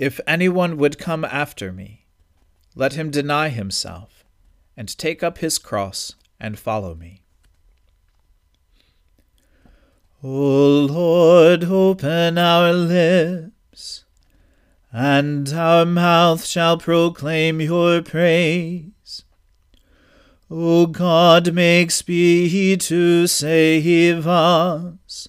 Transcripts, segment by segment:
If anyone would come after me, let him deny himself, and take up his cross, and follow me. O Lord, open our lips, and our mouth shall proclaim your praise. O God, make speed to save us.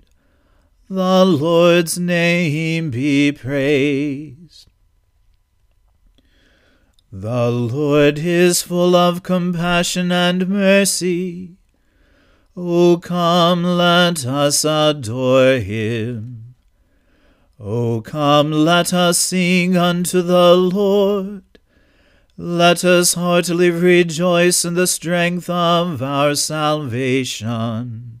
The Lord's name be praised. The Lord is full of compassion and mercy. O come, let us adore him. O come, let us sing unto the Lord. Let us heartily rejoice in the strength of our salvation.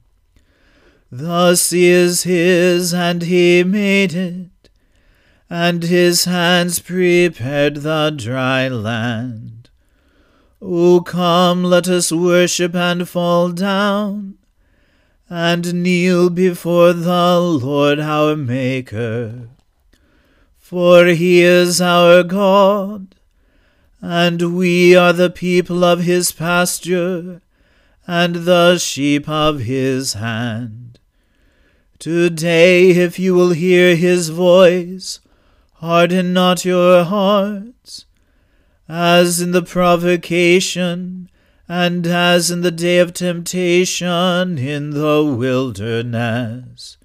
The sea is his, and he made it, and his hands prepared the dry land. O come, let us worship and fall down, and kneel before the Lord our Maker. For he is our God, and we are the people of his pasture, and the sheep of his hand. Today, if you will hear his voice, harden not your hearts, as in the provocation, and as in the day of temptation in the wilderness,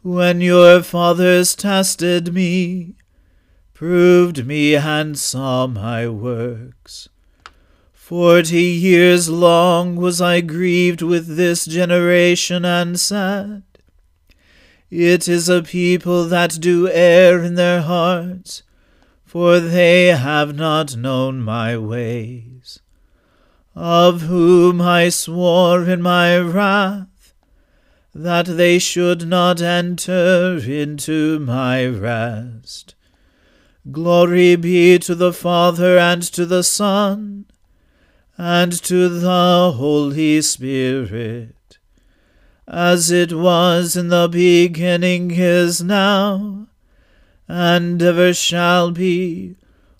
when your fathers tested me, proved me, and saw my works. Forty years long was I grieved with this generation, and said, it is a people that do err in their hearts, for they have not known my ways. Of whom I swore in my wrath, that they should not enter into my rest. Glory be to the Father and to the Son and to the Holy Spirit as it was in the beginning is now, and ever shall be,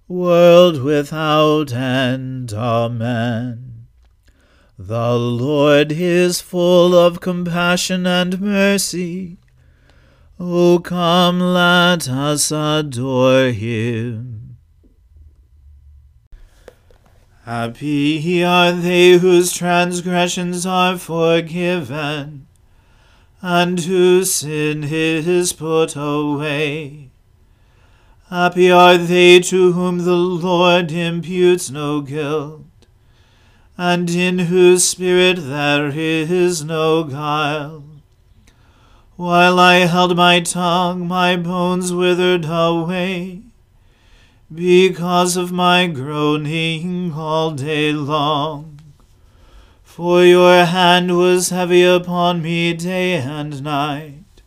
world without end. Amen. The Lord is full of compassion and mercy. O come, let us adore him. Happy are they whose transgressions are forgiven and whose sin is put away. Happy are they to whom the Lord imputes no guilt, and in whose spirit there is no guile. While I held my tongue, my bones withered away, because of my groaning all day long. For your hand was heavy upon me day and night.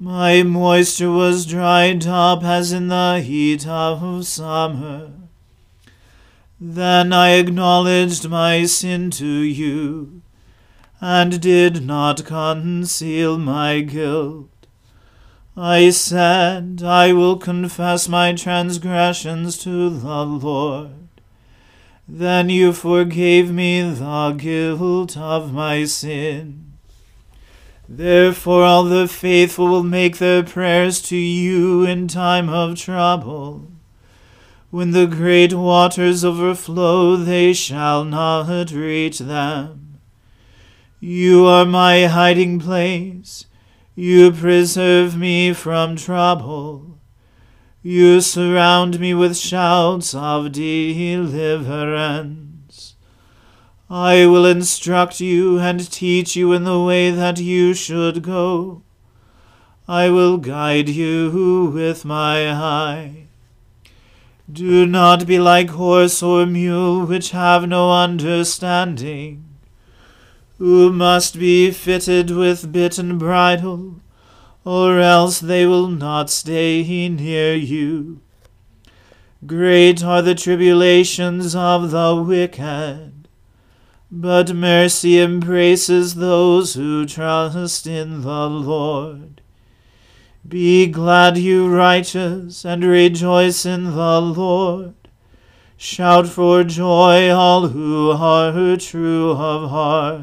My moisture was dried up as in the heat of summer. Then I acknowledged my sin to you, and did not conceal my guilt. I said, I will confess my transgressions to the Lord. Then you forgave me the guilt of my sin. Therefore all the faithful will make their prayers to you in time of trouble. When the great waters overflow, they shall not reach them. You are my hiding place. You preserve me from trouble. You surround me with shouts of deliverance. I will instruct you and teach you in the way that you should go. I will guide you with my eye. Do not be like horse or mule, which have no understanding, who must be fitted with bit and bridle or else they will not stay near you. Great are the tribulations of the wicked, but mercy embraces those who trust in the Lord. Be glad, you righteous, and rejoice in the Lord. Shout for joy, all who are true of heart.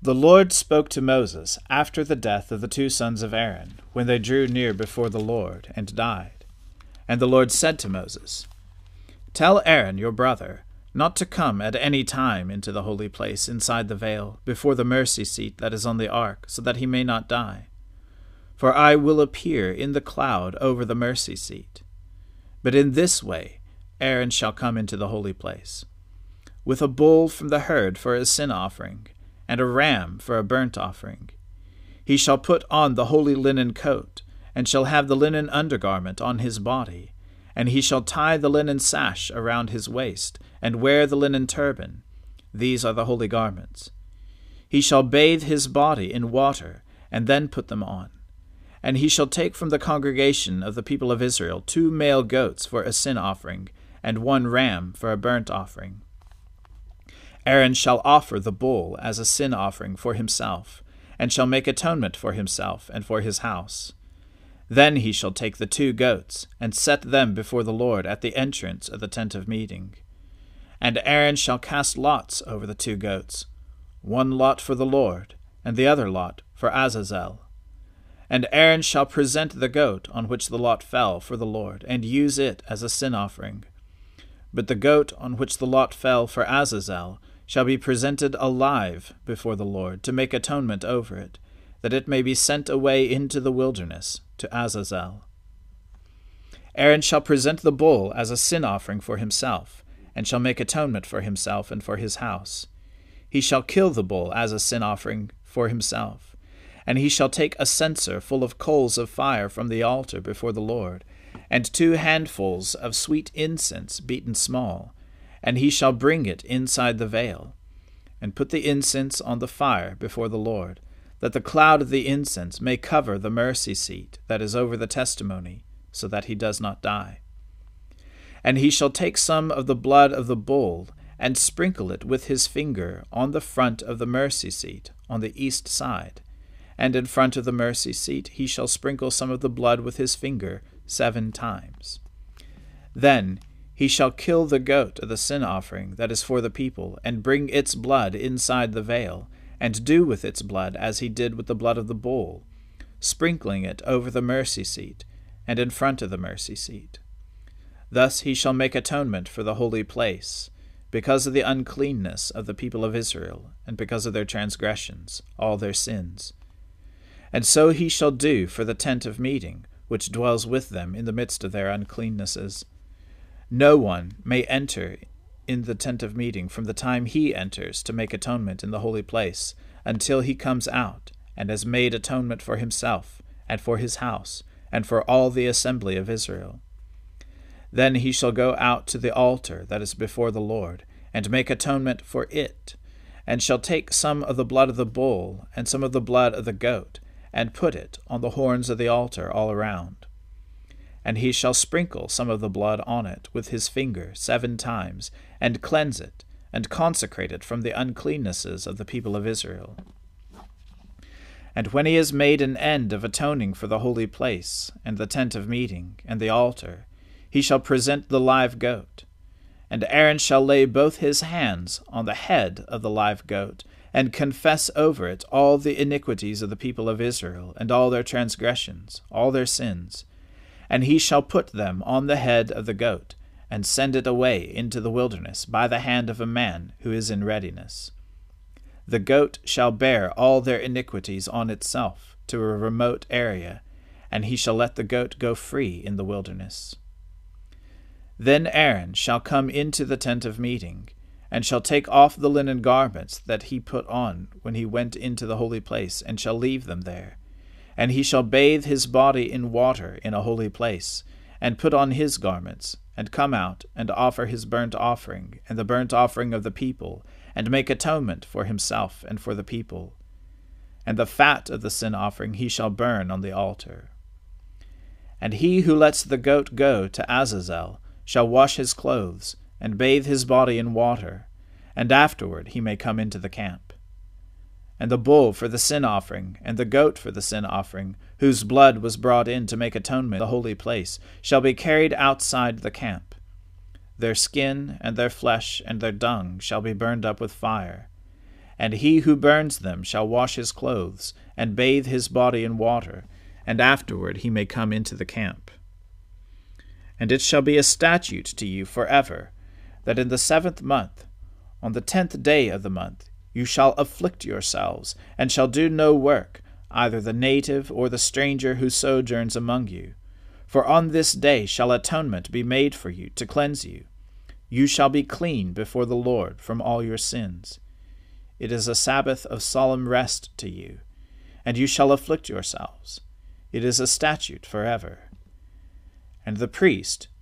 The Lord spoke to Moses after the death of the two sons of Aaron, when they drew near before the Lord and died. And the Lord said to Moses, Tell Aaron your brother not to come at any time into the holy place inside the veil, before the mercy seat that is on the ark, so that he may not die. For I will appear in the cloud over the mercy seat. But in this way Aaron shall come into the holy place, with a bull from the herd for his sin offering and a ram for a burnt offering. He shall put on the holy linen coat, and shall have the linen undergarment on his body, and he shall tie the linen sash around his waist, and wear the linen turban. These are the holy garments. He shall bathe his body in water, and then put them on. And he shall take from the congregation of the people of Israel two male goats for a sin offering, and one ram for a burnt offering. Aaron shall offer the bull as a sin offering for himself, and shall make atonement for himself and for his house. Then he shall take the two goats, and set them before the Lord at the entrance of the tent of meeting. And Aaron shall cast lots over the two goats, one lot for the Lord, and the other lot for Azazel. And Aaron shall present the goat on which the lot fell for the Lord, and use it as a sin offering. But the goat on which the lot fell for Azazel shall be presented alive before the Lord to make atonement over it, that it may be sent away into the wilderness to Azazel. Aaron shall present the bull as a sin offering for himself, and shall make atonement for himself and for his house. He shall kill the bull as a sin offering for himself, and he shall take a censer full of coals of fire from the altar before the Lord, and two handfuls of sweet incense beaten small, and he shall bring it inside the veil, and put the incense on the fire before the Lord, that the cloud of the incense may cover the mercy seat that is over the testimony, so that he does not die. And he shall take some of the blood of the bull, and sprinkle it with his finger on the front of the mercy seat, on the east side. And in front of the mercy seat he shall sprinkle some of the blood with his finger seven times. Then he shall kill the goat of the sin offering that is for the people, and bring its blood inside the veil, and do with its blood as he did with the blood of the bull, sprinkling it over the mercy seat, and in front of the mercy seat. Thus he shall make atonement for the holy place, because of the uncleanness of the people of Israel, and because of their transgressions, all their sins. And so he shall do for the tent of meeting, which dwells with them in the midst of their uncleannesses no one may enter in the tent of meeting from the time he enters to make atonement in the holy place until he comes out and has made atonement for himself and for his house and for all the assembly of Israel. Then he shall go out to the altar that is before the Lord and make atonement for it, and shall take some of the blood of the bull and some of the blood of the goat, and put it on the horns of the altar all around. And he shall sprinkle some of the blood on it with his finger seven times, and cleanse it, and consecrate it from the uncleannesses of the people of Israel. And when he has made an end of atoning for the holy place, and the tent of meeting, and the altar, he shall present the live goat. And Aaron shall lay both his hands on the head of the live goat, and confess over it all the iniquities of the people of Israel, and all their transgressions, all their sins. And he shall put them on the head of the goat, and send it away into the wilderness by the hand of a man who is in readiness. The goat shall bear all their iniquities on itself to a remote area, and he shall let the goat go free in the wilderness. Then Aaron shall come into the tent of meeting, and shall take off the linen garments that he put on when he went into the holy place, and shall leave them there. And he shall bathe his body in water in a holy place, and put on his garments, and come out, and offer his burnt offering, and the burnt offering of the people, and make atonement for himself and for the people. And the fat of the sin offering he shall burn on the altar. And he who lets the goat go to Azazel shall wash his clothes, and bathe his body in water, and afterward he may come into the camp. And the bull for the sin offering, and the goat for the sin offering, whose blood was brought in to make atonement in the holy place, shall be carried outside the camp their skin and their flesh and their dung shall be burned up with fire. And he who burns them shall wash his clothes, and bathe his body in water, and afterward he may come into the camp. And it shall be a statute to you for ever, that in the seventh month, on the tenth day of the month, you shall afflict yourselves, and shall do no work, either the native or the stranger who sojourns among you. For on this day shall atonement be made for you to cleanse you. You shall be clean before the Lord from all your sins. It is a Sabbath of solemn rest to you, and you shall afflict yourselves. It is a statute forever. And the priest,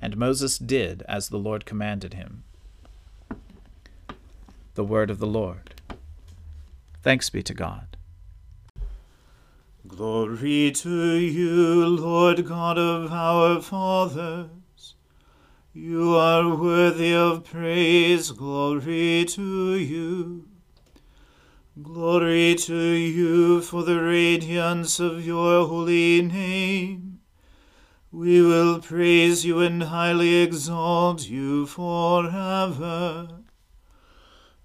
And Moses did as the Lord commanded him. The word of the Lord. Thanks be to God. Glory to you, Lord God of our fathers. You are worthy of praise, glory to you. Glory to you for the radiance of your holy name. We will praise you and highly exalt you forever.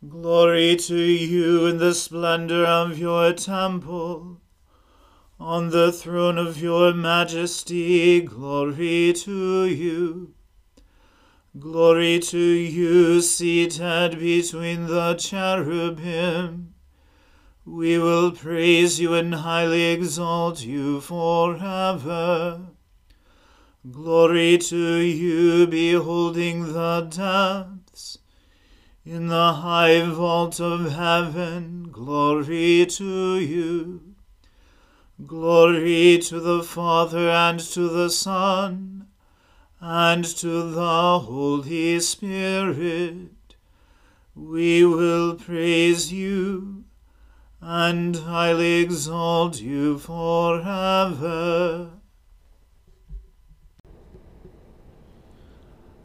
Glory to you in the splendor of your temple. On the throne of your majesty, glory to you. Glory to you, seated between the cherubim. We will praise you and highly exalt you forever. Glory to you, beholding the depths. In the high vault of heaven, glory to you. Glory to the Father and to the Son and to the Holy Spirit. We will praise you and highly exalt you forever.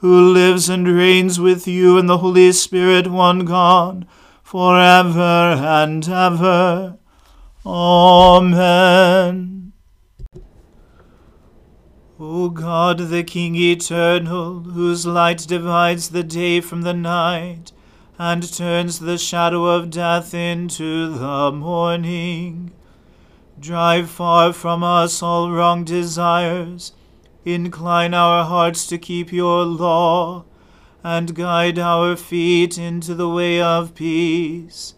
who lives and reigns with you in the Holy Spirit, one God, for ever and ever. Amen. O God, the King eternal, whose light divides the day from the night, and turns the shadow of death into the morning, drive far from us all wrong desires Incline our hearts to keep your law, and guide our feet into the way of peace,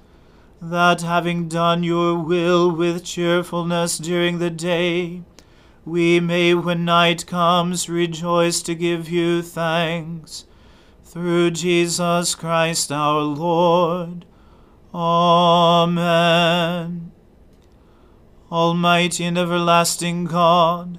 that having done your will with cheerfulness during the day, we may, when night comes, rejoice to give you thanks. Through Jesus Christ our Lord. Amen. Almighty and everlasting God,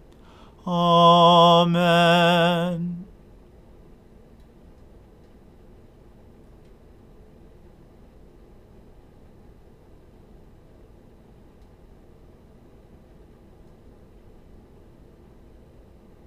Amen.